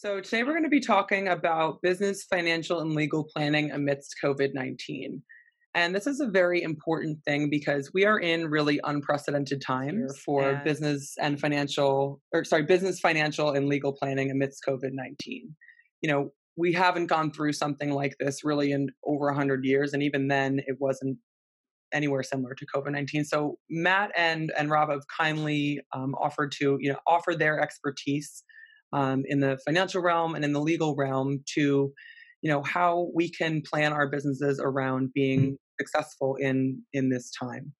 So, today we're going to be talking about business, financial, and legal planning amidst COVID 19. And this is a very important thing because we are in really unprecedented times for business and financial, or sorry, business, financial, and legal planning amidst COVID 19. You know, we haven't gone through something like this really in over 100 years. And even then, it wasn't anywhere similar to COVID 19. So, Matt and, and Rob have kindly um, offered to, you know, offer their expertise um, in the financial realm and in the legal realm to you know how we can plan our businesses around being mm-hmm. successful in in this time.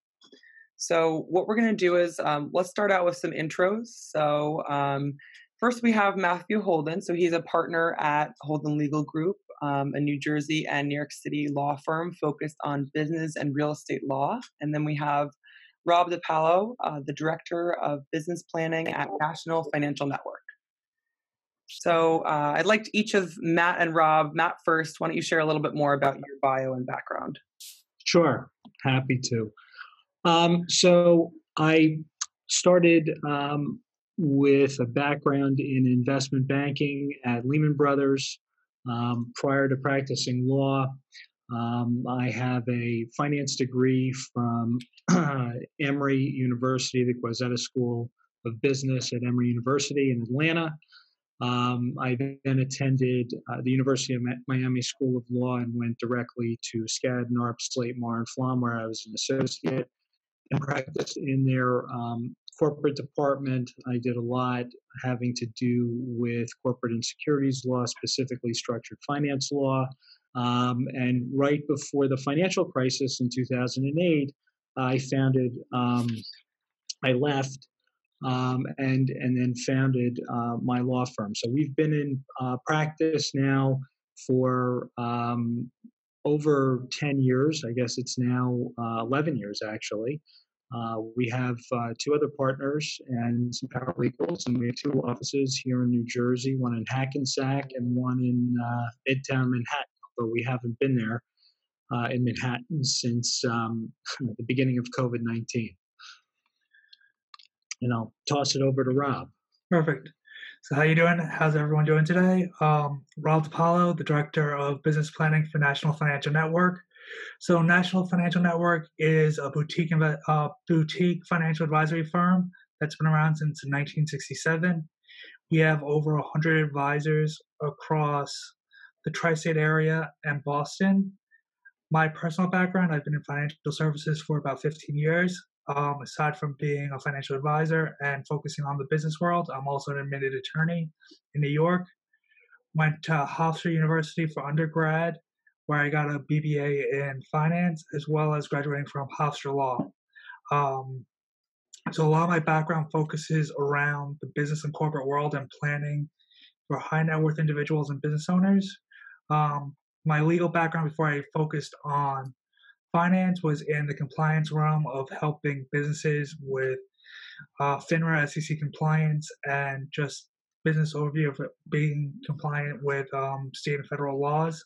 So what we're going to do is um, let's start out with some intros. So um, first we have matthew holden. So he's a partner at holden legal group um, a new jersey and new york city law firm focused on business and real estate law. And then we have rob dipaolo uh, the director of business planning at national financial network so uh, I'd like each of Matt and Rob. Matt first. Why don't you share a little bit more about your bio and background? Sure, happy to. Um, so I started um, with a background in investment banking at Lehman Brothers. Um, prior to practicing law, um, I have a finance degree from Emory University, the Goizueta School of Business at Emory University in Atlanta. Um, I then attended uh, the University of Miami School of Law and went directly to Skadden, Arps, Slate, Meagher, and Flom, where I was an associate and practiced in their um, corporate department. I did a lot having to do with corporate and securities law, specifically structured finance law. Um, and right before the financial crisis in 2008, I founded, um, I left um, and and then founded uh, my law firm. So we've been in uh, practice now for um, over 10 years. I guess it's now uh, 11 years actually. Uh, we have uh, two other partners and some paralegals, and we have two offices here in New Jersey, one in Hackensack and one in uh, Midtown Manhattan, although we haven't been there in Manhattan since um, the beginning of COVID 19 and I'll toss it over to Rob. Perfect. So how you doing? How's everyone doing today? Um, Rob DiPaolo, the Director of Business Planning for National Financial Network. So National Financial Network is a boutique uh, boutique financial advisory firm that's been around since 1967. We have over 100 advisors across the tri-state area and Boston. My personal background, I've been in financial services for about 15 years. Um, aside from being a financial advisor and focusing on the business world, I'm also an admitted attorney in New York. Went to Hofstra University for undergrad, where I got a BBA in finance, as well as graduating from Hofstra Law. Um, so a lot of my background focuses around the business and corporate world and planning for high net worth individuals and business owners. Um, my legal background before I focused on finance was in the compliance realm of helping businesses with uh, FINRA, SEC compliance, and just business overview of being compliant with um, state and federal laws,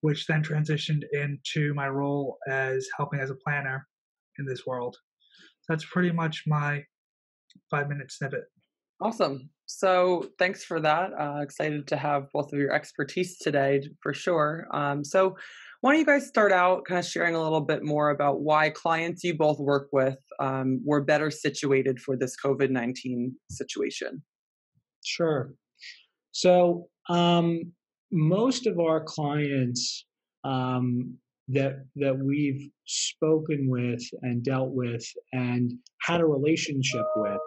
which then transitioned into my role as helping as a planner in this world. That's pretty much my five minute snippet. Awesome. So thanks for that. Uh, excited to have both of your expertise today for sure. Um, so why don't you guys start out kind of sharing a little bit more about why clients you both work with um, were better situated for this COVID 19 situation? Sure. So, um, most of our clients um, that that we've spoken with and dealt with and had a relationship with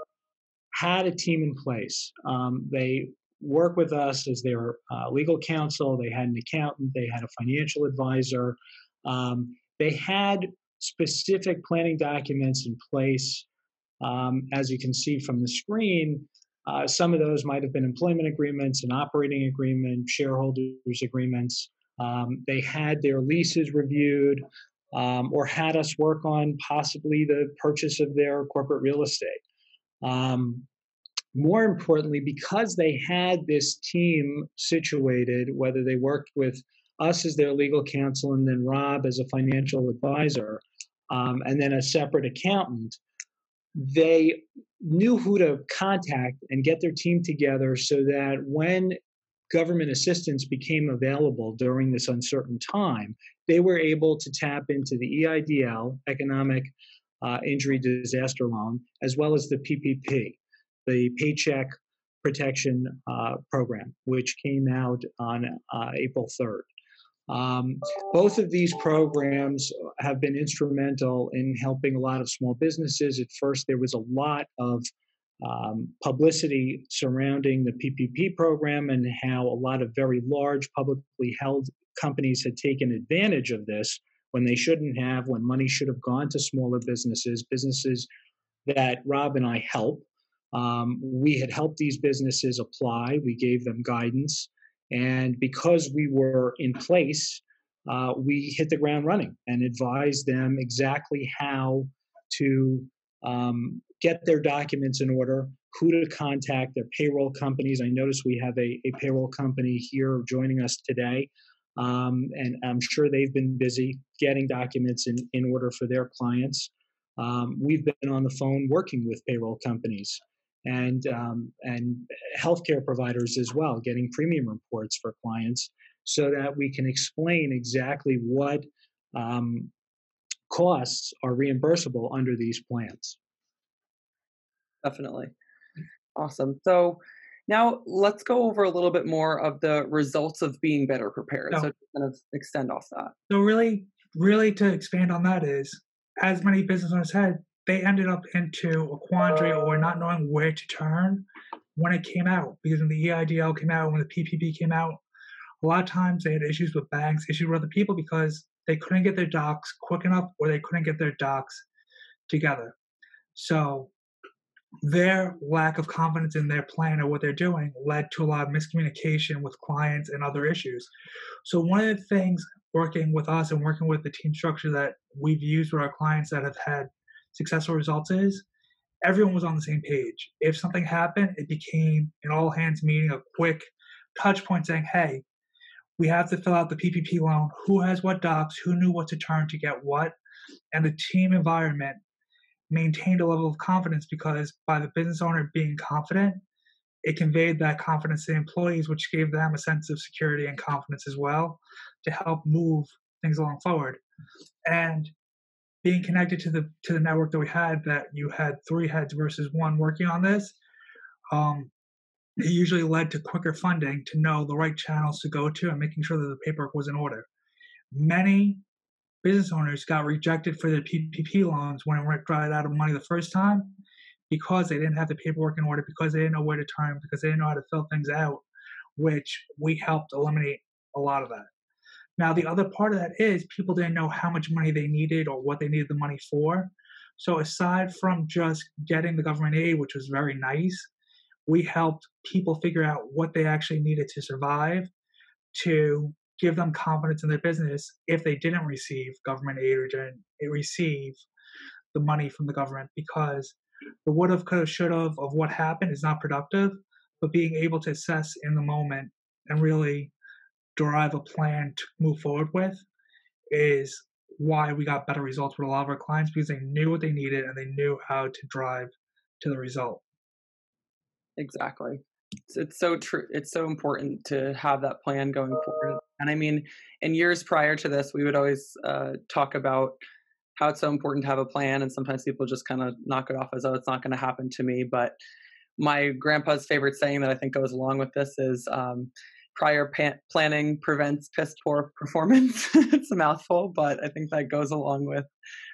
had a team in place. Um, they work with us as their uh, legal counsel. They had an accountant. They had a financial advisor. Um, they had specific planning documents in place. Um, as you can see from the screen, uh, some of those might have been employment agreements, an operating agreement, shareholders agreements. Um, they had their leases reviewed um, or had us work on possibly the purchase of their corporate real estate. Um, more importantly, because they had this team situated, whether they worked with us as their legal counsel and then Rob as a financial advisor, um, and then a separate accountant, they knew who to contact and get their team together so that when government assistance became available during this uncertain time, they were able to tap into the EIDL, Economic uh, Injury Disaster Loan, as well as the PPP, the Paycheck Protection uh, Program, which came out on uh, April 3rd. Um, both of these programs have been instrumental in helping a lot of small businesses. At first, there was a lot of um, publicity surrounding the PPP program and how a lot of very large publicly held companies had taken advantage of this when they shouldn't have, when money should have gone to smaller businesses, businesses that Rob and I help. Um, we had helped these businesses apply, we gave them guidance. And because we were in place, uh, we hit the ground running and advised them exactly how to um, get their documents in order, who to contact, their payroll companies. I notice we have a, a payroll company here joining us today. Um, and I'm sure they've been busy getting documents in, in order for their clients. Um, we've been on the phone working with payroll companies and um, and healthcare providers as well, getting premium reports for clients so that we can explain exactly what um, costs are reimbursable under these plans. Definitely. Awesome. So now let's go over a little bit more of the results of being better prepared. So kind of extend off that. So really, really to expand on that is, as many business owners had, they ended up into a quandary or not knowing where to turn when it came out. Because when the EIDL came out, when the PPP came out, a lot of times they had issues with banks, issues with other people because they couldn't get their docs quick enough or they couldn't get their docs together. So their lack of confidence in their plan or what they're doing led to a lot of miscommunication with clients and other issues. So one of the things working with us and working with the team structure that we've used with our clients that have had successful results is everyone was on the same page. If something happened, it became an all hands meeting, a quick touch point saying, hey, we have to fill out the PPP loan. Who has what docs? Who knew what to turn to get what? And the team environment maintained a level of confidence because by the business owner being confident, it conveyed that confidence to employees, which gave them a sense of security and confidence as well to help move things along forward. And being connected to the to the network that we had, that you had three heads versus one working on this, um, it usually led to quicker funding to know the right channels to go to and making sure that the paperwork was in order. Many business owners got rejected for their PPP loans when it dried out of money the first time because they didn't have the paperwork in order, because they didn't know where to turn, because they didn't know how to fill things out, which we helped eliminate a lot of that. Now, the other part of that is people didn't know how much money they needed or what they needed the money for. So, aside from just getting the government aid, which was very nice, we helped people figure out what they actually needed to survive to give them confidence in their business if they didn't receive government aid or didn't receive the money from the government because the would have, could have, should have of what happened is not productive, but being able to assess in the moment and really derive a plan to move forward with is why we got better results with a lot of our clients because they knew what they needed and they knew how to drive to the result. Exactly. It's, it's so true it's so important to have that plan going forward. And i mean in years prior to this we would always uh, talk about how it's so important to have a plan and sometimes people just kind of knock it off as oh it's not going to happen to me. But my grandpa's favorite saying that i think goes along with this is um, prior planning prevents piss poor performance it's a mouthful but i think that goes along with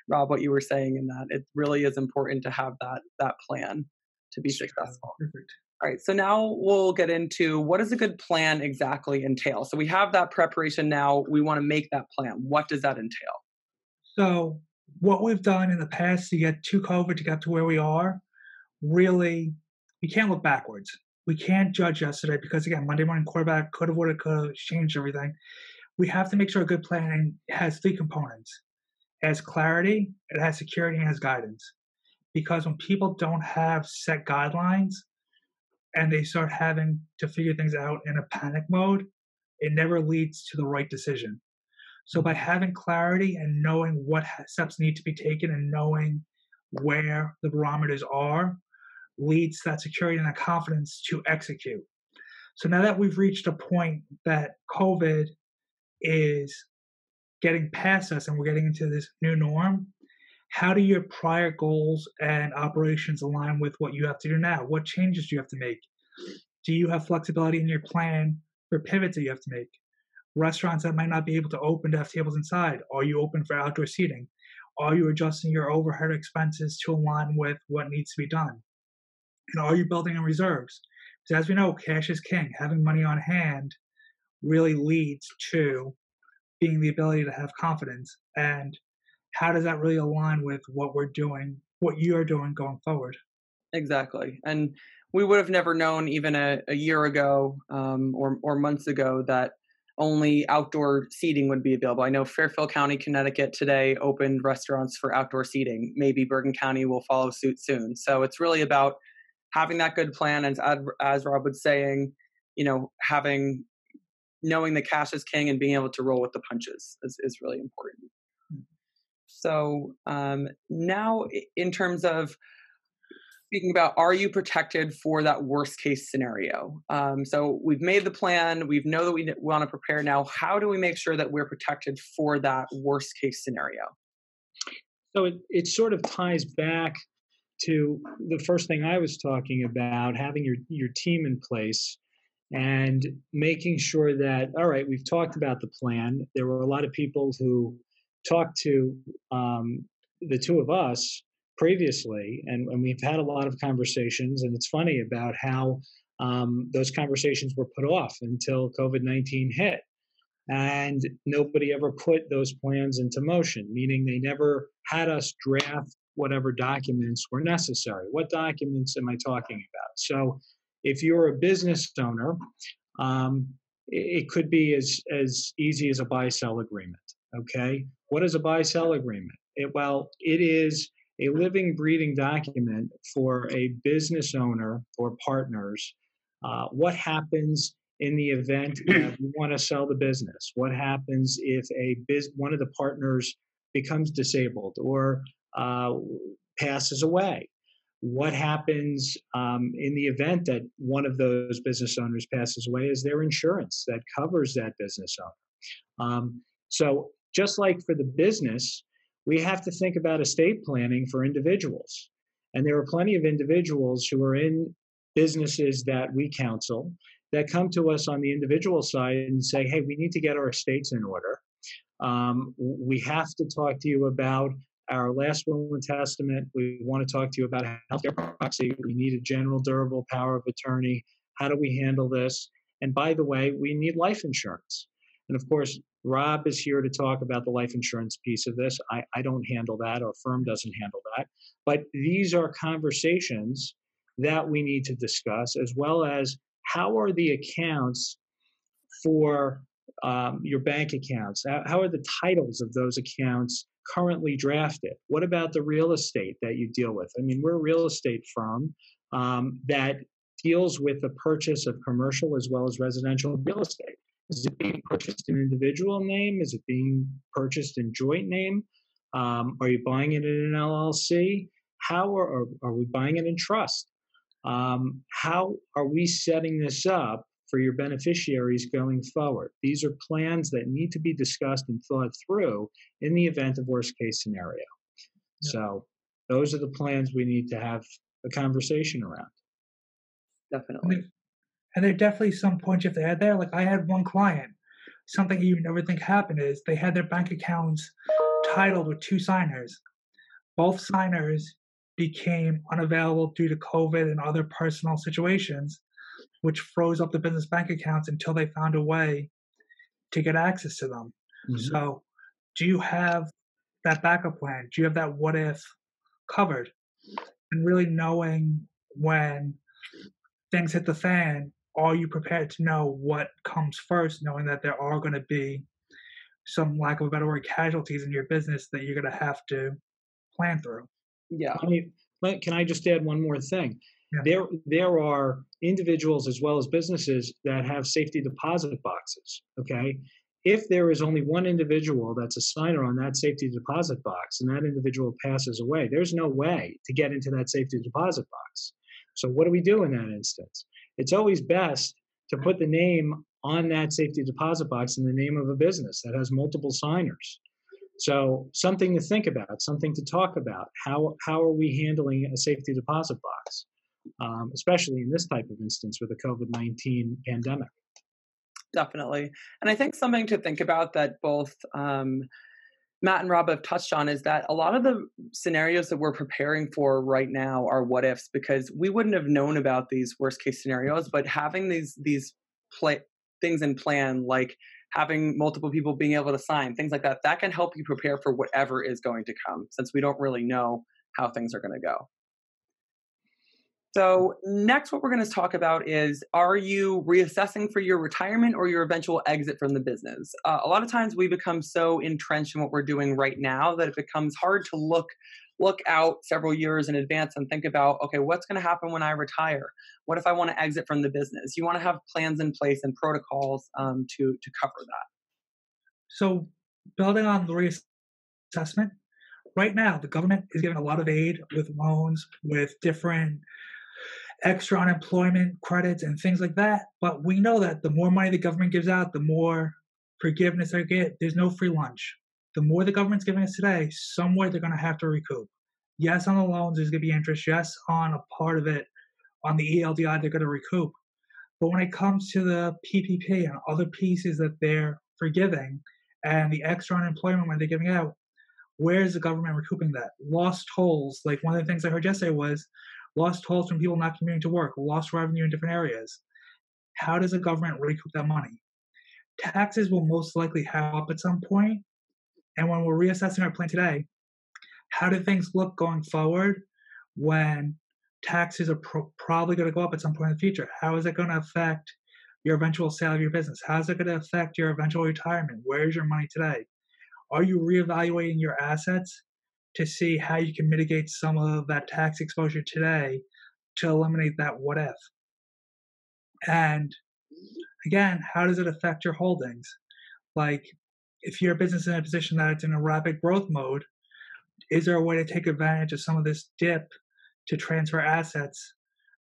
rob what you were saying in that it really is important to have that that plan to be successful Perfect. All right, so now we'll get into what does a good plan exactly entail? So we have that preparation now. We want to make that plan. What does that entail? So, what we've done in the past to get to COVID, to get to where we are, really, we can't look backwards. We can't judge yesterday because, again, Monday morning quarterback could have, would have, could have changed everything. We have to make sure a good planning has three components it has clarity, it has security, and it has guidance. Because when people don't have set guidelines, and they start having to figure things out in a panic mode, it never leads to the right decision. So by having clarity and knowing what steps need to be taken and knowing where the barometers are, leads that security and that confidence to execute. So now that we've reached a point that COVID is getting past us and we're getting into this new norm, how do your prior goals and operations align with what you have to do now? What changes do you have to make? Do you have flexibility in your plan for pivots that you have to make? Restaurants that might not be able to open to have tables inside, are you open for outdoor seating? Are you adjusting your overhead expenses to align with what needs to be done? And are you building in reserves? Because as we know, cash is king. Having money on hand really leads to being the ability to have confidence. And how does that really align with what we're doing, what you're doing going forward? Exactly. And we would have never known even a, a year ago um, or, or months ago that only outdoor seating would be available. I know Fairfield County, Connecticut today opened restaurants for outdoor seating. Maybe Bergen County will follow suit soon. So it's really about having that good plan and as, as Rob was saying, you know, having knowing the cash is king and being able to roll with the punches is, is really important. So um, now, in terms of speaking about, are you protected for that worst case scenario? Um, so we've made the plan. We know that we want to prepare now. How do we make sure that we're protected for that worst case scenario? So it, it sort of ties back to the first thing I was talking about, having your, your team in place and making sure that, all right, we've talked about the plan. There were a lot of people who talked to um, the two of us previously, and, and, we've had a lot of conversations. And it's funny about how um, those conversations were put off until COVID 19 hit. And nobody ever put those plans into motion, meaning they never had us draft whatever documents were necessary. What documents am I talking about? So, if you're a business owner, um, it could be as, as easy as a buy sell agreement. Okay. What is a buy sell agreement? It, well, it is a living, breathing document for a business owner or partners. Uh, what happens in the event that you want to sell the business? What happens if a biz- one of the partners becomes disabled or uh, passes away? What happens um, in the event that one of those business owners passes away? Is there insurance that covers that business owner? Um, so, just like for the business, we have to think about estate planning for individuals. And there are plenty of individuals who are in businesses that we counsel that come to us on the individual side and say, hey, we need to get our estates in order. Um, we have to talk to you about our last will and testament. We want to talk to you about healthcare proxy. We need a general durable power of attorney. How do we handle this? And by the way, we need life insurance. And of course, Rob is here to talk about the life insurance piece of this. I, I don't handle that, our firm doesn't handle that. But these are conversations that we need to discuss, as well as how are the accounts for um, your bank accounts? How, are the titles of those accounts currently drafted? What about the real estate that you deal with? I mean, we're a real estate firm um, that deals with the purchase of commercial as well as residential real estate. Is it being purchased in individual name? Is it being purchased in joint name? Um, are you buying it in an LLC? How are, are, are we buying it in trust? Um, how are we setting this up for your beneficiaries going forward? These are plans that need to be discussed and thought through in the event of worst case scenario. Yeah. So those are the plans we need to have a conversation around. Definitely. And there are definitely some points you have to add there. Like I had one client, something you never think happened is they had their bank accounts titled with two signers. Both signers became unavailable due to COVID and other personal situations, which froze up the business bank accounts until they found a way to get access to them. Mm-hmm. So, do you have that backup plan? Do you have that what if covered? And really knowing when things hit the fan, are you prepared to know what comes first, knowing that there are going to be some lack of a better word casualties in your business that you're going to have to plan through? Yeah. I mean, can I just add one more thing? There, there are individuals as well as businesses that have safety deposit boxes. Okay, if there is only one individual that's a signer on that safety deposit box and that individual passes away, there's no way to get into that safety deposit box. So, what do we do in that instance? It's always best to put the name on that safety deposit box in the name of a business that has multiple signers. So something to think about, something to talk about. How how are we handling a safety deposit box, um, especially in this type of instance with the COVID nineteen pandemic? Definitely, and I think something to think about that both. Um, Matt and Rob have touched on is that a lot of the scenarios that we're preparing for right now are what ifs because we wouldn't have known about these worst case scenarios, but having these these play, things in plan like having multiple people being able to sign things like that that can help you prepare for whatever is going to come since we don't really know how things are going to go so, next, what we're going to talk about is Are you reassessing for your retirement or your eventual exit from the business? Uh, a lot of times we become so entrenched in what we're doing right now that it becomes hard to look look out several years in advance and think about okay what's going to happen when i retire? What if i want to exit from the business? You want to have plans in place and protocols um, to to cover that. So building on the reassessment right now the government is giving a lot of aid with loans with different extra unemployment credits and things like that. But we know that the more money the government gives out, the more forgiveness they get. There's no free lunch. The more the government's giving us today, somewhere they're going to have to recoup. Yes, on the loans, there's going to be interest. Yes, on a part of it, on the ELDI, they're going to recoup. But when it comes to the PPP and other pieces that they're forgiving and the extra unemployment when they're giving out, where is the government recouping that? Lost tolls. Like one of the things I heard yesterday was lost tolls from people not commuting to work, lost revenue in different areas. How does the government recoup that money? Taxes will most likely have up at some point, and when we're reassessing our plan today, how do things look going forward when taxes are pro- probably going to go up at some point in the future? How is it going to affect your eventual sale of your business? How is it going to affect your eventual retirement? Where's your money today? Are you reevaluating your assets to see how you can mitigate some of that tax exposure today to eliminate that what if. And again, how does it affect your holdings? Like, if your business is in a position that it's in a rapid growth mode, is there a way to take advantage of some of this dip to transfer assets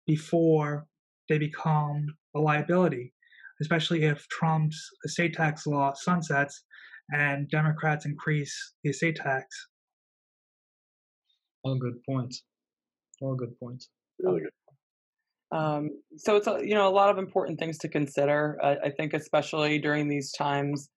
before they become a liability? Especially if Trump's estate tax law sunsets and Democrats increase the estate tax. All good points. All good points. Really good. Um, so it's a, you know a lot of important things to consider. I, I, think especially during these times,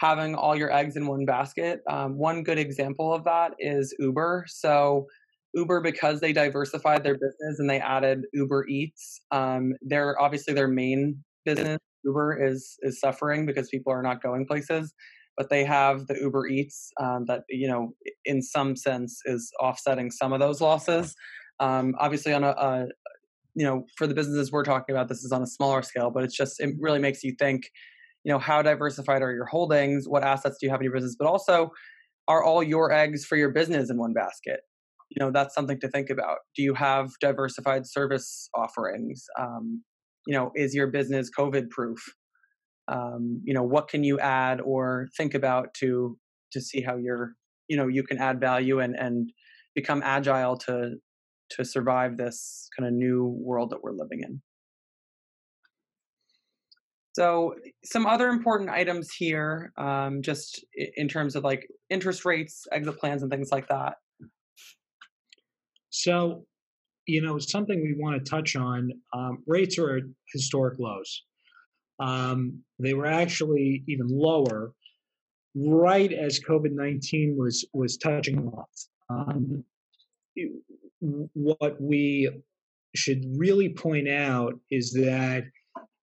having all your eggs in one basket. Um, one good example of that is Uber. So Uber, because they diversified their business and they added Uber Eats, um, they're obviously their main business. Uber is is suffering because people are not going places but they have the Uber Eats um, that you know, in some sense, is offsetting some of those losses. Um, obviously, on a, a, you know, for the businesses we're talking about, this is on a smaller scale, but it's just it really makes you think, you know, how diversified are your holdings? What assets do you have in your business? But also, are all your eggs for your business in one basket? You know, that's something to think about. Do you have diversified service offerings? Um, you know, is your business COVID proof? Um, you know what can you add or think about to to see how you're you know you can add value and and become agile to to survive this kind of new world that we're living in. So some other important items here um, just in terms of like interest rates exit plans and things like that. So you know something we want to touch on um, rates are at historic lows um, they were actually even lower right as COVID 19 was, was touching off. Um, what we should really point out is that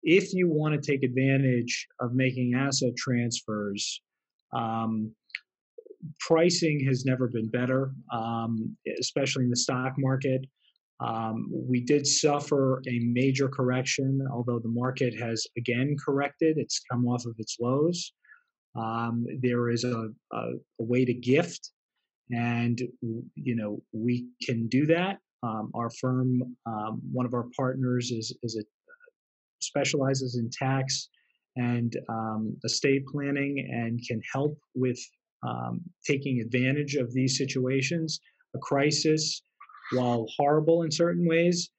if you want to take advantage of making asset transfers, um, pricing has never been better, um, especially in the stock market. Um, we did suffer a major correction, although the market has again corrected. It's come off of its lows. Um, there is a, a, a, way to gift, and you know we can do that. Um, our firm, um, one of our partners, is is a specializes in tax and um, estate planning, and can help with um, taking advantage of these situations. A crisis while horrible in certain ways,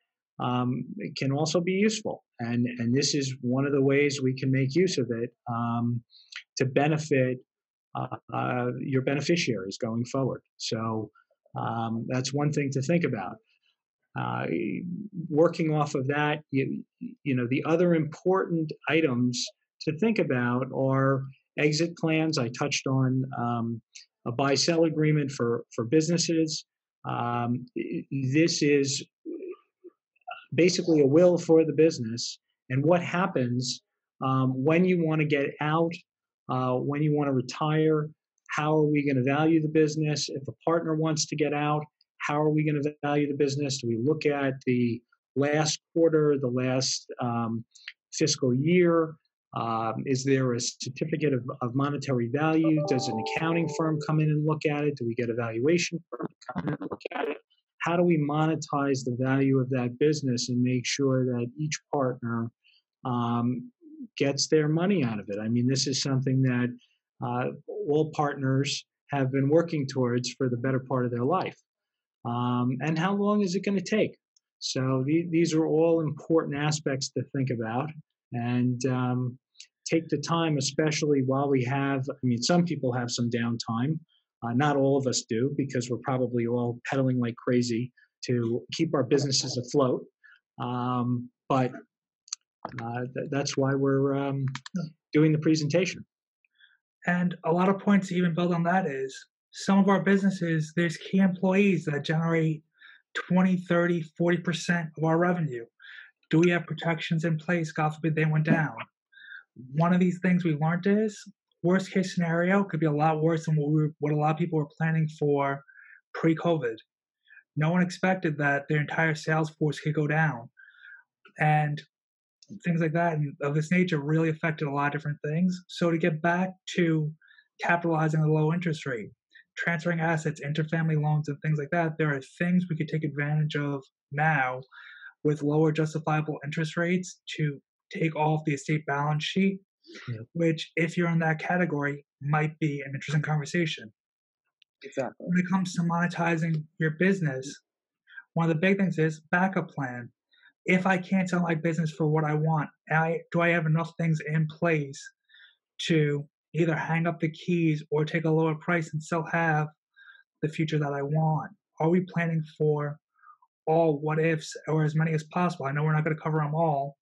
um, can also be useful. and and this is one of the ways we can make use of it um, to benefit uh, uh, your beneficiaries going forward. So um, that's one thing to think about. Uh, working off of that, you, you know, the other important items to think about are exit plans. I touched on um, a buy sell agreement for, for businesses. Um, this is basically a will for the business and what happens um, when you want to get out, uh, when you want to retire. How are we going to value the business? If a partner wants to get out, how are we going to value the business? Do we look at the last quarter, the last um, fiscal year? Um, is there a certificate of, of, monetary value? Does an accounting firm come in and look at it? Do we get a valuation firm in and look at it? How do we monetize the value of that business and make sure that each partner um, gets their money out of it? I mean, this is something that uh, all partners have been working towards for the better part of their life. Um, and how long is it going to take? So the, these are all important aspects to think about. And um, take the time, especially while we have, I mean, some people have some downtime. Uh, not all of us do because we're probably all pedaling like crazy to keep our businesses afloat. Um, but uh, th- that's why we're um, doing the presentation. And a lot of points to even build on that is some of our businesses, there's key employees that generate 20, 30, 40% of our revenue. Do we have protections in place? God forbid they went down one of these things we learned is worst case scenario could be a lot worse than what we were, what a lot of people were planning for pre-COVID. No one expected that their entire sales force could go down, and things like that of this nature really affected a lot of different things. So to get back to capitalizing the low interest rate, transferring assets, interfamily loans, and things like that, there are things we could take advantage of now with lower justifiable interest rates to take off the estate balance sheet, yeah. which, if you're in that category, might be an interesting conversation. Exactly. When it comes to monetizing your business, one of the big things is backup plan. If I can't sell my business for what I want, I do I have enough things in place to either hang up the keys or take a lower price and still have the future that I want? Are we planning for all what ifs or as many as possible? I know we're not going to cover them all,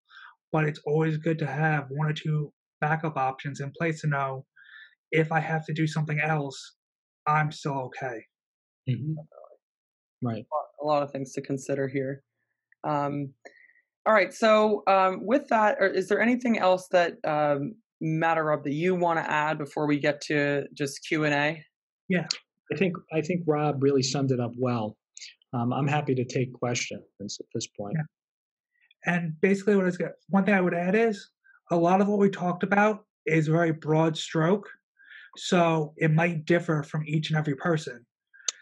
but it's always good to have one or two backup options in place to know if I have to do something else, I'm still okay. Mm-hmm. Right. A lot of things to consider here. Um, all right. So um, with that, is there anything else that um, matter of that you want to add before we get to just Q and A? Yeah, I think I think Rob really summed it up well. Um, I'm happy to take questions at this point. Yeah. And basically, what is good. One thing I would add is a lot of what we talked about is very broad stroke, so it might differ from each and every person.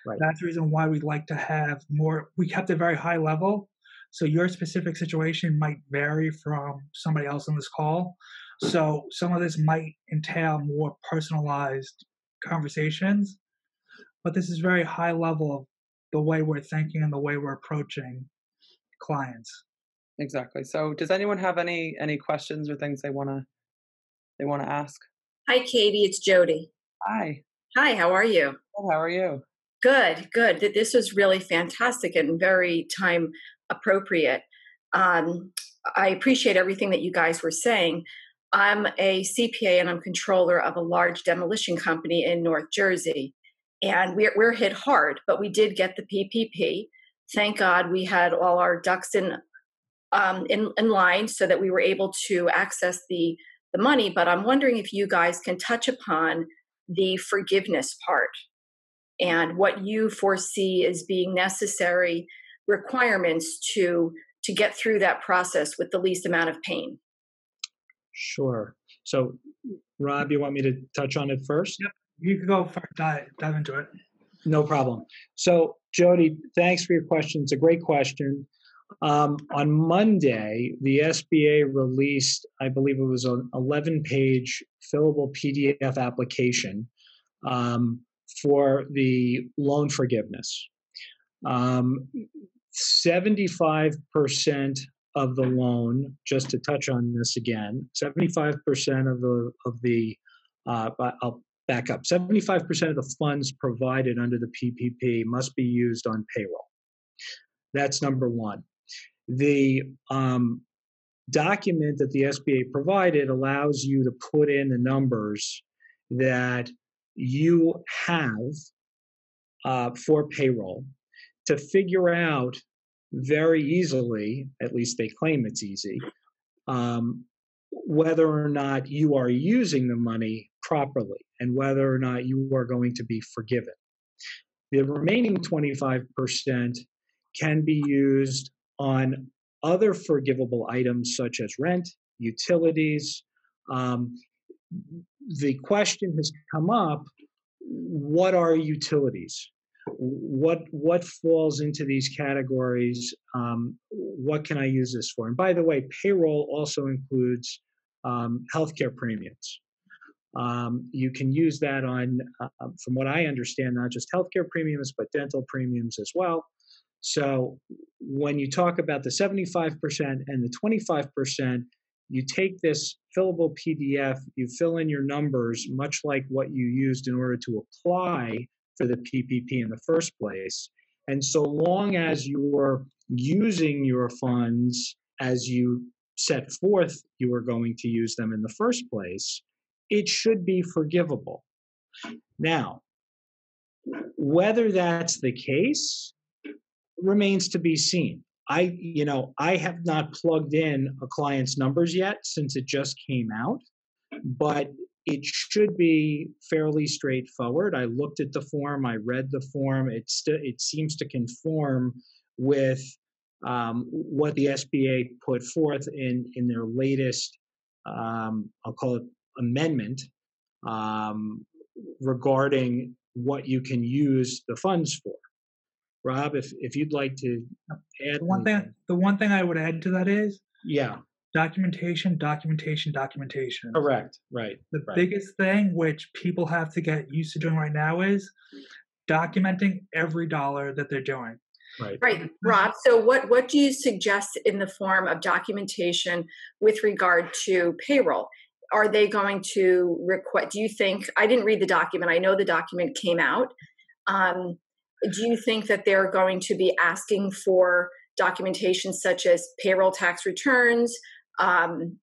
Right. That's the reason why we'd like to have more. We kept it very high level, so your specific situation might vary from somebody else on this call. So some of this might entail more personalized conversations, but this is very high level of the way we're thinking and the way we're approaching clients exactly. So, does anyone have any any questions or things they want to they want to ask? Hi, Katie. It's Jody. Hi. Hi. How are you? How are you? Good. Good. This was really fantastic and very time appropriate. Um, I appreciate everything that you guys were saying. I'm a CPA and I'm controller of a large demolition company in North Jersey. And we're, we're hit hard, but we did get the PPP. Thank God we had all our ducks in um, in, in line so that we were able to access the the money. But I'm wondering if you guys can touch upon the forgiveness part and what you foresee as being necessary requirements to to get through that process with the least amount of pain. Sure. So, Rob, you want me to touch on it first? Yep. You can go first, dive, dive into it. No problem. So, Jody, thanks for your question. It's a great question. Um, on Monday, the SBA released, I believe it was an 11 page fillable PDF application um, for the loan forgiveness. Um, 75% of the loan, just to touch on this again, 75% of the of the uh, I'll back up. 75% of the funds provided under the PPP must be used on payroll. That's number one. The um, document that the SBA provided allows you to put in the numbers that you have uh, for payroll to figure out very easily, at least they claim it's easy, um, whether or not you are using the money properly and whether or not you are going to be forgiven. The remaining 25% can be used on other forgivable items such as rent, utilities. Um, the question has come up what are utilities? What what falls into these categories? Um, what can I use this for? And by the way, payroll also includes um, healthcare premiums. Um, you can use that on, uh, from what I understand, not just healthcare premiums, but dental premiums as well. So when you talk about the 75% and the 25%, you take this fillable PDF, you fill in your numbers, much like what you used in order to apply for the PPP in the first place. And so long as you're using your funds as you set forth you are going to use them in the first place, it should be forgivable. Now, whether that's the case remains to be seen. I, you know, I have not plugged in a client's numbers yet since it just came out, but it should be fairly straightforward. I looked at the form, I read the form. It st- it seems to conform with um, what the SBA put forth in in their latest, um, I'll call it amendment, um, regarding what you can use the funds for. Rob, if if you'd like to add the one anything. thing, the one thing I would add to that is yeah, documentation, documentation, documentation. correct, right, The right. biggest thing which people have to get used to doing right now is documenting every dollar that they're doing. right. Right, Rob. So, what what do you suggest in the form of documentation with regard to payroll? Are they going to request? Do you think? I didn't read the document. I know the document came out. Um, do you think that they're going to be asking for documentation such as payroll tax returns, um,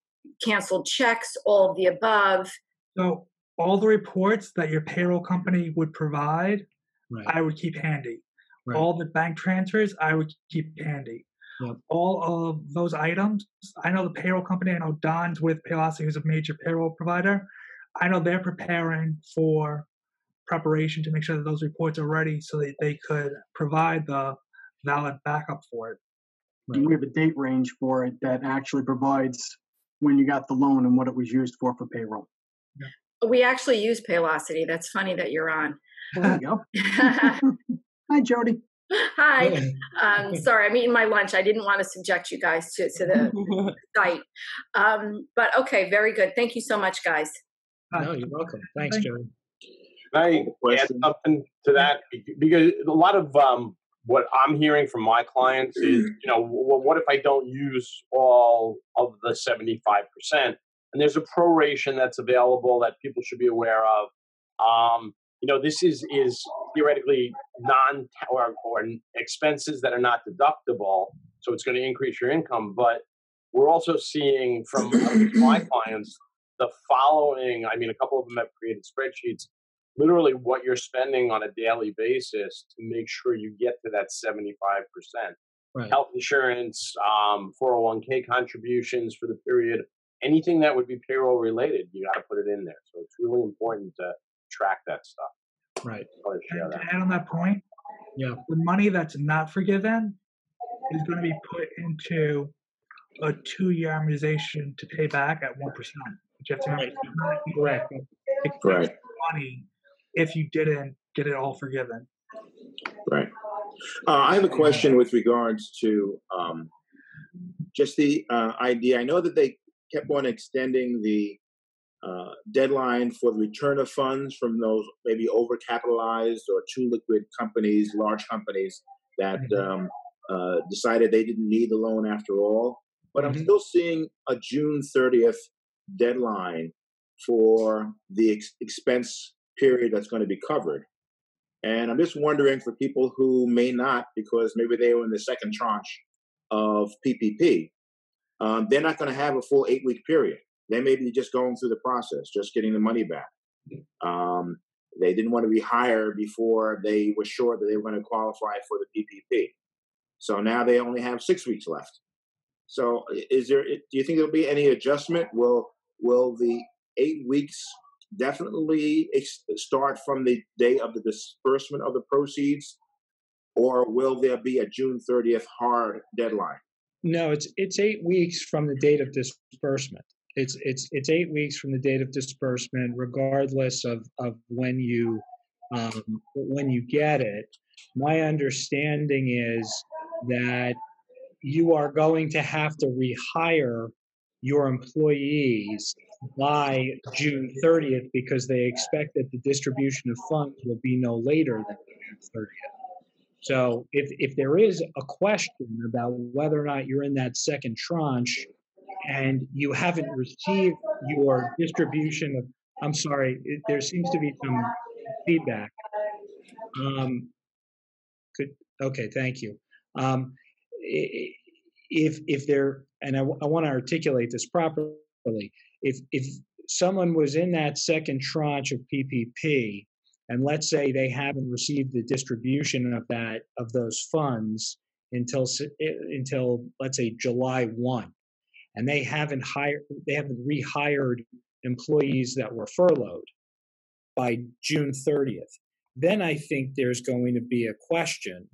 canceled checks, all of the above? So all the reports that your payroll company would provide, Right. I would keep handy. Right. All the bank transfers, I would keep handy. Yep. All of those items, I know the payroll company. I know Don's with Paylocity, who's a major payroll provider. I know they're preparing for preparation to make sure that those reports are ready so that they could provide the valid backup for it. Right. And we have a date range for it that actually provides when you got the loan and what it was used for for payroll. We actually use Paylocity. That's funny that you're on. There you go. Hi, Jody. Hi. Um, sorry, I'm eating my lunch. I didn't want to subject you guys to, to the site. Um, but okay, very good. Thank you so much, guys. No, you're welcome. Thanks, Thank- Joey. Can I add something to that? Because a lot of um, what I'm hearing from my clients is, you know, well, what if I don't use all of the 75%? And there's a proration that's available that people should be aware of. Um, you know, this is is theoretically non or, or expenses that are not deductible, so it's going to increase your income. But we're also seeing from my clients the following. I mean, a couple of them have created spreadsheets literally what you're spending on a daily basis to make sure you get to that 75%. Right. Health insurance, um, 401k contributions for the period, anything that would be payroll related, you got to put it in there. So it's really important to track that stuff. Right. I want to And to add on that point, Yeah. the money that's not forgiven is going to be put into a two-year amortization to pay back at one percent. Which you have to remember, is not Correct. Right. money if you didn't get it all forgiven. Right. Uh, I have a question with regards to um, just the uh, idea. I know that they kept on extending the uh, deadline for the return of funds from those maybe overcapitalized or too liquid companies, large companies that um, uh, decided they didn't need the loan after all. but I'm still seeing a June 30th deadline for the ex- expense period that's going to be covered. And I'm just wondering for people who may not, because maybe they were in the second tranche of PPP, um, they're not going to have a full eight week period. They may be just going through the process, just getting the money back. Um, they didn't want to rehire before they were sure that they were going to qualify for the PPP. So now they only have six weeks left. So is there? Do you think there'll be any adjustment? Will Will the eight weeks definitely start from the day of the disbursement of the proceeds, or will there be a June 30th hard deadline? No, it's it's eight weeks from the date of disbursement. It's it's it's eight weeks from the date of disbursement, regardless of of when you um, when you get it. My understanding is that you are going to have to rehire your employees by June 30th because they expect that the distribution of funds will be no later than June 30th. So if, if there is a question about whether or not you're in that second tranche and you haven't received your distribution of, I'm sorry, it, there seems to be some feedback. Um, could, okay, thank you. Um, if if there and I, I want to articulate this properly if if someone was in that second tranche of ppp and let's say they haven't received the distribution of that of those funds until eh, until let's say july 1 and they haven't hired they haven't rehired employees that were furloughed by june 30th then i think there's going to be a question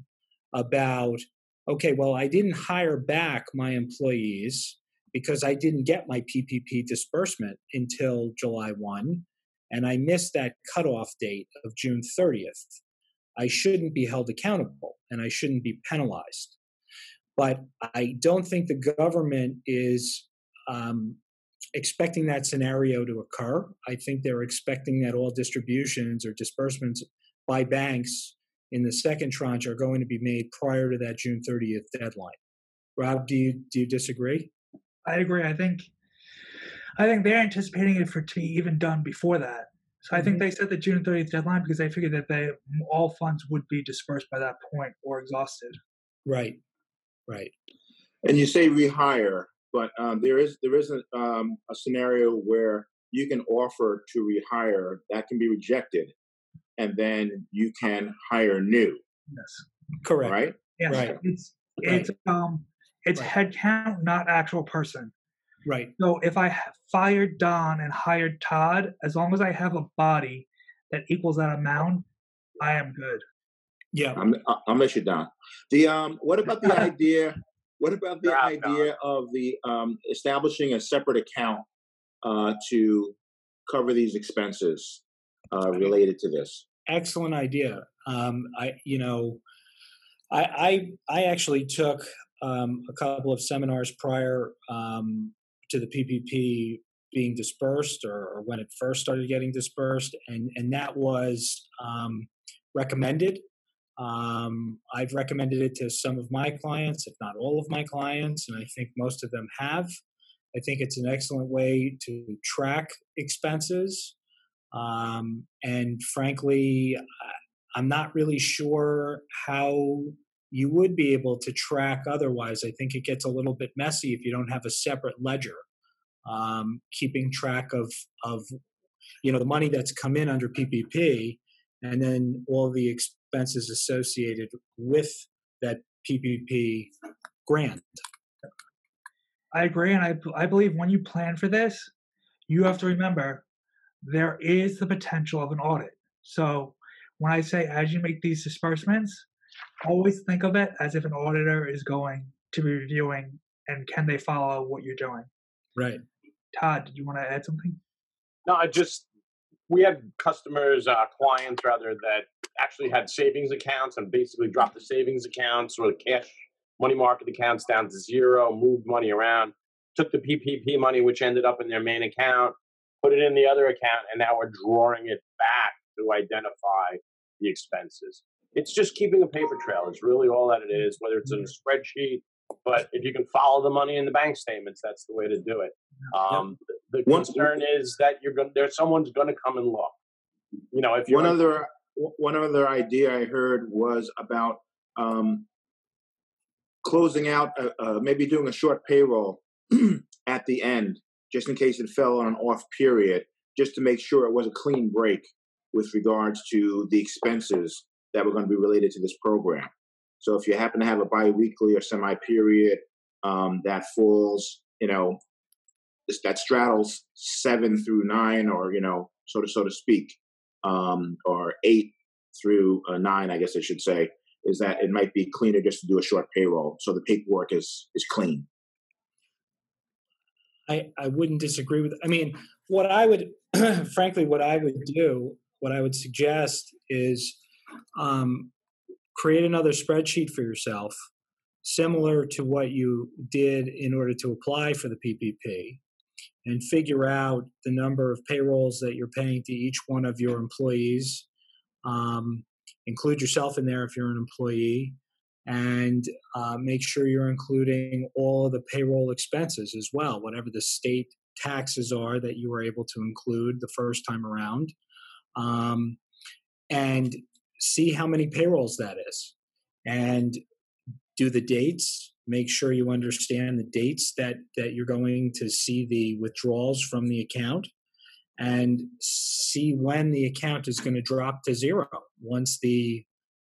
about okay, well, I didn't hire back my employees because I didn't get my PPP disbursement until July 1, and I missed that cutoff date of June 30th. I shouldn't be held accountable and I shouldn't be penalized. But I don't think the government is um, expecting that scenario to occur. I think they're expecting that all distributions or disbursements by banks in the second tranche are going to be made prior to that June 30th deadline. Rob, do you do you disagree? I agree. I think I think they're anticipating it for to be even done before that. So I think mm-hmm. they set the June 30th deadline because they figured that they all funds would be dispersed by that point or exhausted. Right, right. And you say rehire, but um, there is there is a, um, a scenario where you can offer to rehire that can be rejected and then you can hire new. Yes. Correct. Right? Yes. Right. It's it's right. um it's right. headcount, not actual person. Right. So if I fired Don and hired Todd, as long as I have a body that equals that amount, I am good. Yeah. I'm, I'll let you down. The um, what about the idea? What about the idea of the um, establishing a separate account uh, to cover these expenses? uh, related to this? Excellent idea. Um, I, you know, I, I, I actually took um, a couple of seminars prior um, to the PPP being dispersed, or, or, when it first started getting dispersed, and and that was um, recommended. Um, I've recommended it to some of my clients, if not all of my clients, and I think most of them have. I think it's an excellent way to track expenses. Um, and frankly, I'm not really sure how you would be able to track otherwise. I think it gets a little bit messy if you don't have a separate ledger, um, keeping track of of you know the money that's come in under PPP, and then all the expenses associated with that PPP grant. I agree, and I I believe when you plan for this, you have to remember there is the potential of an audit. So when I say as you make these disbursements, always think of it as if an auditor is going to be reviewing and can they follow what you're doing. Right. Todd, did you want to add something? No, I just we had customers, uh, clients rather, that actually had savings accounts and basically dropped the savings accounts or the cash money market accounts down to zero, moved money around, took the PPP money, which ended up in their main account, put it in the other account, and now we're drawing it back to identify the expenses. It's just keeping a paper trail is really all that it is, whether it's in a spreadsheet But if you can follow the money in the bank statements, that's the way to do it. Um, the, the concern is that you're going there's someone's going to come and look. You know, if you One other one other idea I heard was about um, closing out, uh, uh, maybe doing a short payroll at the end, just in case it fell on an off period, just to make sure it was a clean break with regards to the expenses that were going to be related to this program. So if you happen to have a biweekly or semi-period um, that falls, you know, that straddles seven through nine, or you know, so to so to speak, um, or eight through uh, nine, I guess I should say, is that it might be cleaner just to do a short payroll, so the paperwork is is clean. I, I wouldn't disagree with. I mean, what I would, frankly, what I would do, what I would suggest is um, create another spreadsheet for yourself, similar to what you did in order to apply for the PPP, and figure out the number of payrolls that you're paying to each one of your employees. Um, include yourself in there if you're an employee, and uh, make sure you're including all of the payroll expenses as well, whatever the state taxes are that you were able to include the first time around, um, and see how many payrolls that is, and do the dates. Make sure you understand the dates that that you're going to see the withdrawals from the account, and see when the account is going to drop to zero once the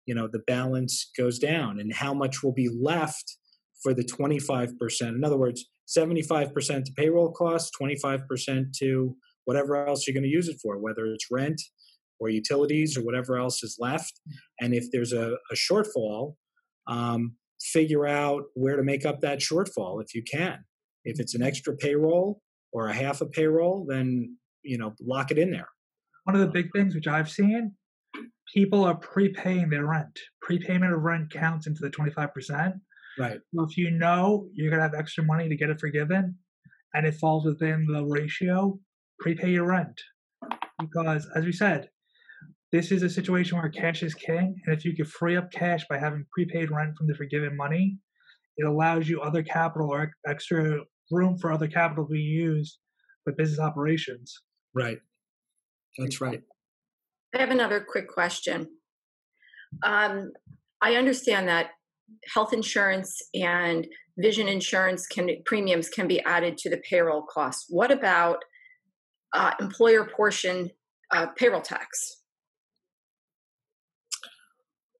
you know the balance goes down and how much will be left for the 25% in other words 75% to payroll costs 25% to whatever else you're going to use it for whether it's rent or utilities or whatever else is left and if there's a, a shortfall um, figure out where to make up that shortfall if you can if it's an extra payroll or a half a payroll then you know lock it in there One of the big things which I've seen, people are prepaying their rent. Prepayment of rent counts into the 25%. right So if you know you're going to have extra money to get it forgiven and it falls within the ratio, prepay your rent. Because, as we said, this is a situation where cash is king. And if you could free up cash by having prepaid rent from the forgiven money, it allows you other capital or extra room for other capital to be used for business operations. right that's right I have another quick question. Um, I understand that health insurance and vision insurance can premiums can be added to the payroll costs. What about uh, employer portion uh, payroll tax?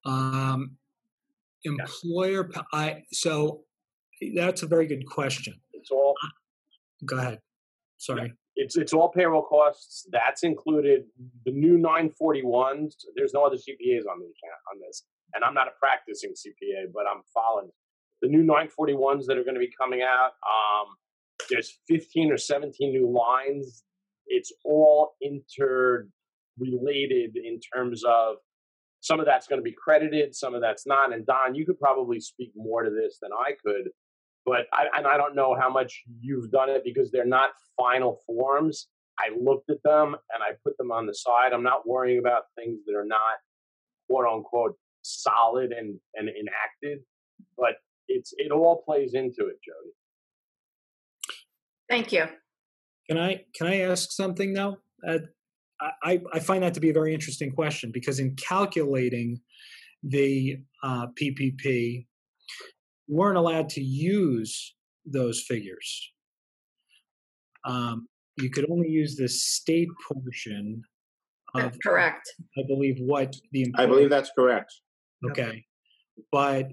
Um, employer, I so that's a very good question. it's all Go ahead. Sorry. it's it's all payroll costs. That's included. The new 941s. There's no other CPAs on the account on this, and I'm not a practicing CPA, but I'm following the new 941s that are going to be coming out. Um, there's 15 or 17 new lines. It's all interrelated in terms of some of that's going to be credited, some of that's not. And Don, you could probably speak more to this than I could but I, and I don't know how much you've done it because they're not final forms. I looked at them and I put them on the side. I'm not worrying about things that are not quote unquote solid and, and enacted, but it's it all plays into it, Jody. Thank you. Can I can I ask something though? Uh, I I find that to be a very interesting question because in calculating the uh, PPP, we weren't allowed to use those figures. Um, you could only use the state portion of, That's correct. I believe, what the I believe that's correct. Okay. But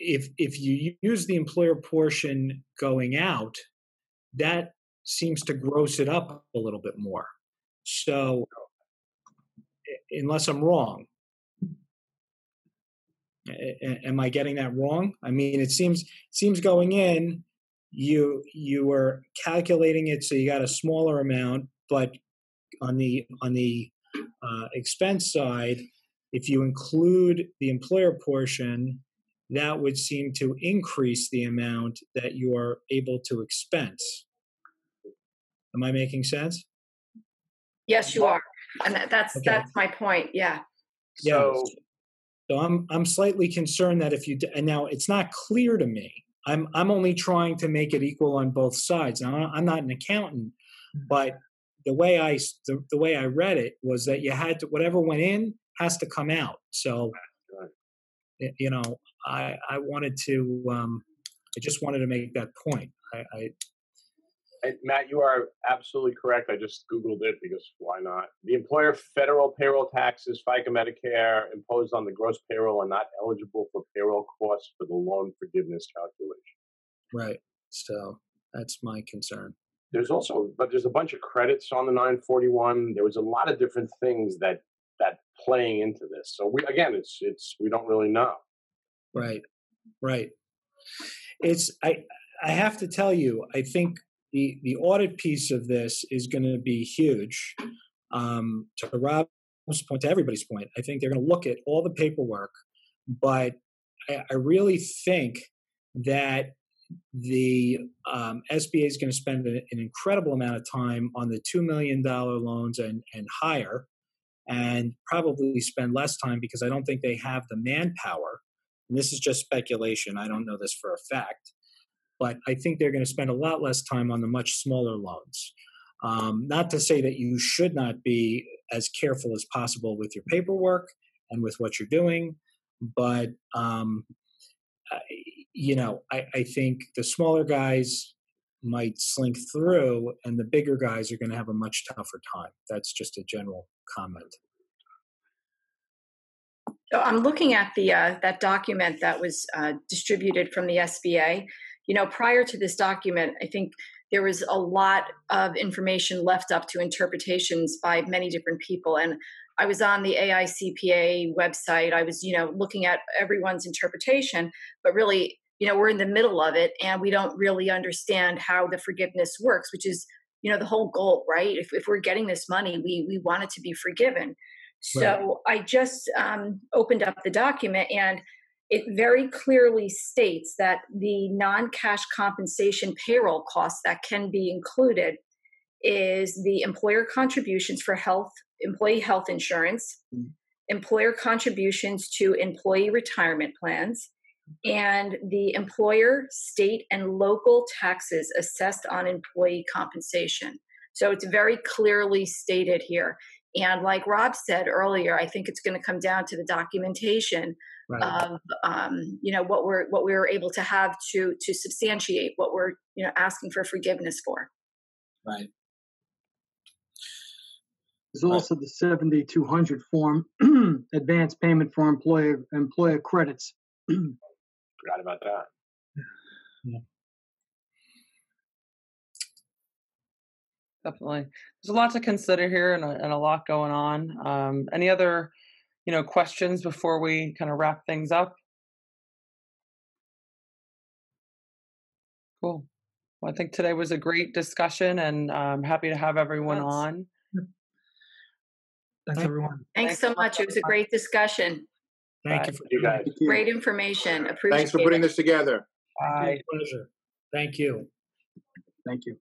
if if you use the employer portion going out, that seems to gross it up a little bit more. So unless I'm wrong. Am I getting that wrong? I mean, it seems seems going in, you you were calculating it so you got a smaller amount, but on the on the uh, expense side, if you include the employer portion, that would seem to increase the amount that you are able to expense. Am I making sense? Yes, you are, and that, that's Okay. that's my point. Yeah. Yeah. So So I'm I'm slightly concerned that if you and now it's not clear to me. I'm I'm only trying to make it equal on both sides. Now I'm not an accountant, but the way I the, the way I read it was that you had to whatever went in has to come out. So you know, I I wanted to um, I just wanted to make that point. I, I Matt, you are absolutely correct. I just Googled it because why not? The employer federal payroll taxes, FICA Medicare imposed on the gross payroll are not eligible for payroll costs for the loan forgiveness calculation. Right. So that's my concern. There's also, but there's a bunch of credits on the 941. There was a lot of different things that that playing into this. So we again, it's it's we don't really know. Right. Right. It's I I have to tell you, I think the the audit piece of this is going to be huge. Um, to Rob's point, to everybody's point, I think they're going to look at all the paperwork, but I, I really think that the um, SBA is going to spend an, an incredible amount of time on the two million dollar loans and and higher, and probably spend less time because I don't think they have the manpower. And this is just speculation. I don't know this for a fact but I think they're going to spend a lot less time on the much smaller loans. Um, not to say that you should not be as careful as possible with your paperwork and with what you're doing, but um, I, you know, I, I think the smaller guys might slink through, and the bigger guys are going to have a much tougher time. That's just a general comment. So I'm looking at the uh, that document that was uh, distributed from the SBA, you know, prior to this document, I think there was a lot of information left up to interpretations by many different people. And I was on the AICPA website. I was, you know, looking at everyone's interpretation, but really, you know, we're in the middle of it and we don't really understand how the forgiveness works, which is, you know, the whole goal, right? If, if we're getting this money, we, we want it to be forgiven. So right. I just um, opened up the document and it very clearly states that the non cash compensation payroll costs that can be included is the employer contributions for health, employee health insurance, mm-hmm. employer contributions to employee retirement plans, and the employer, state, and local taxes assessed on employee compensation. So it's very clearly stated here. And like Rob said earlier, I think it's going to come down to the documentation right. of um, you know what we're what we were able to have to to substantiate what we're you know asking for forgiveness for. Right. There's also the 7200 form, advance payment for employer employer credits. Forgot about that. Yeah. Definitely. There's a lot to consider here and a, and a lot going on. Um, any other you know, questions before we kind of wrap things up? Cool. Well, I think today was a great discussion and I'm happy to have everyone Thanks. on. Thanks, everyone. Thanks, Thanks so much. It was a great discussion. Thank Bye. you for you guys. Great information. Appreciate it. Thanks for putting it. this together. Bye. Pleasure. Thank you. Thank you.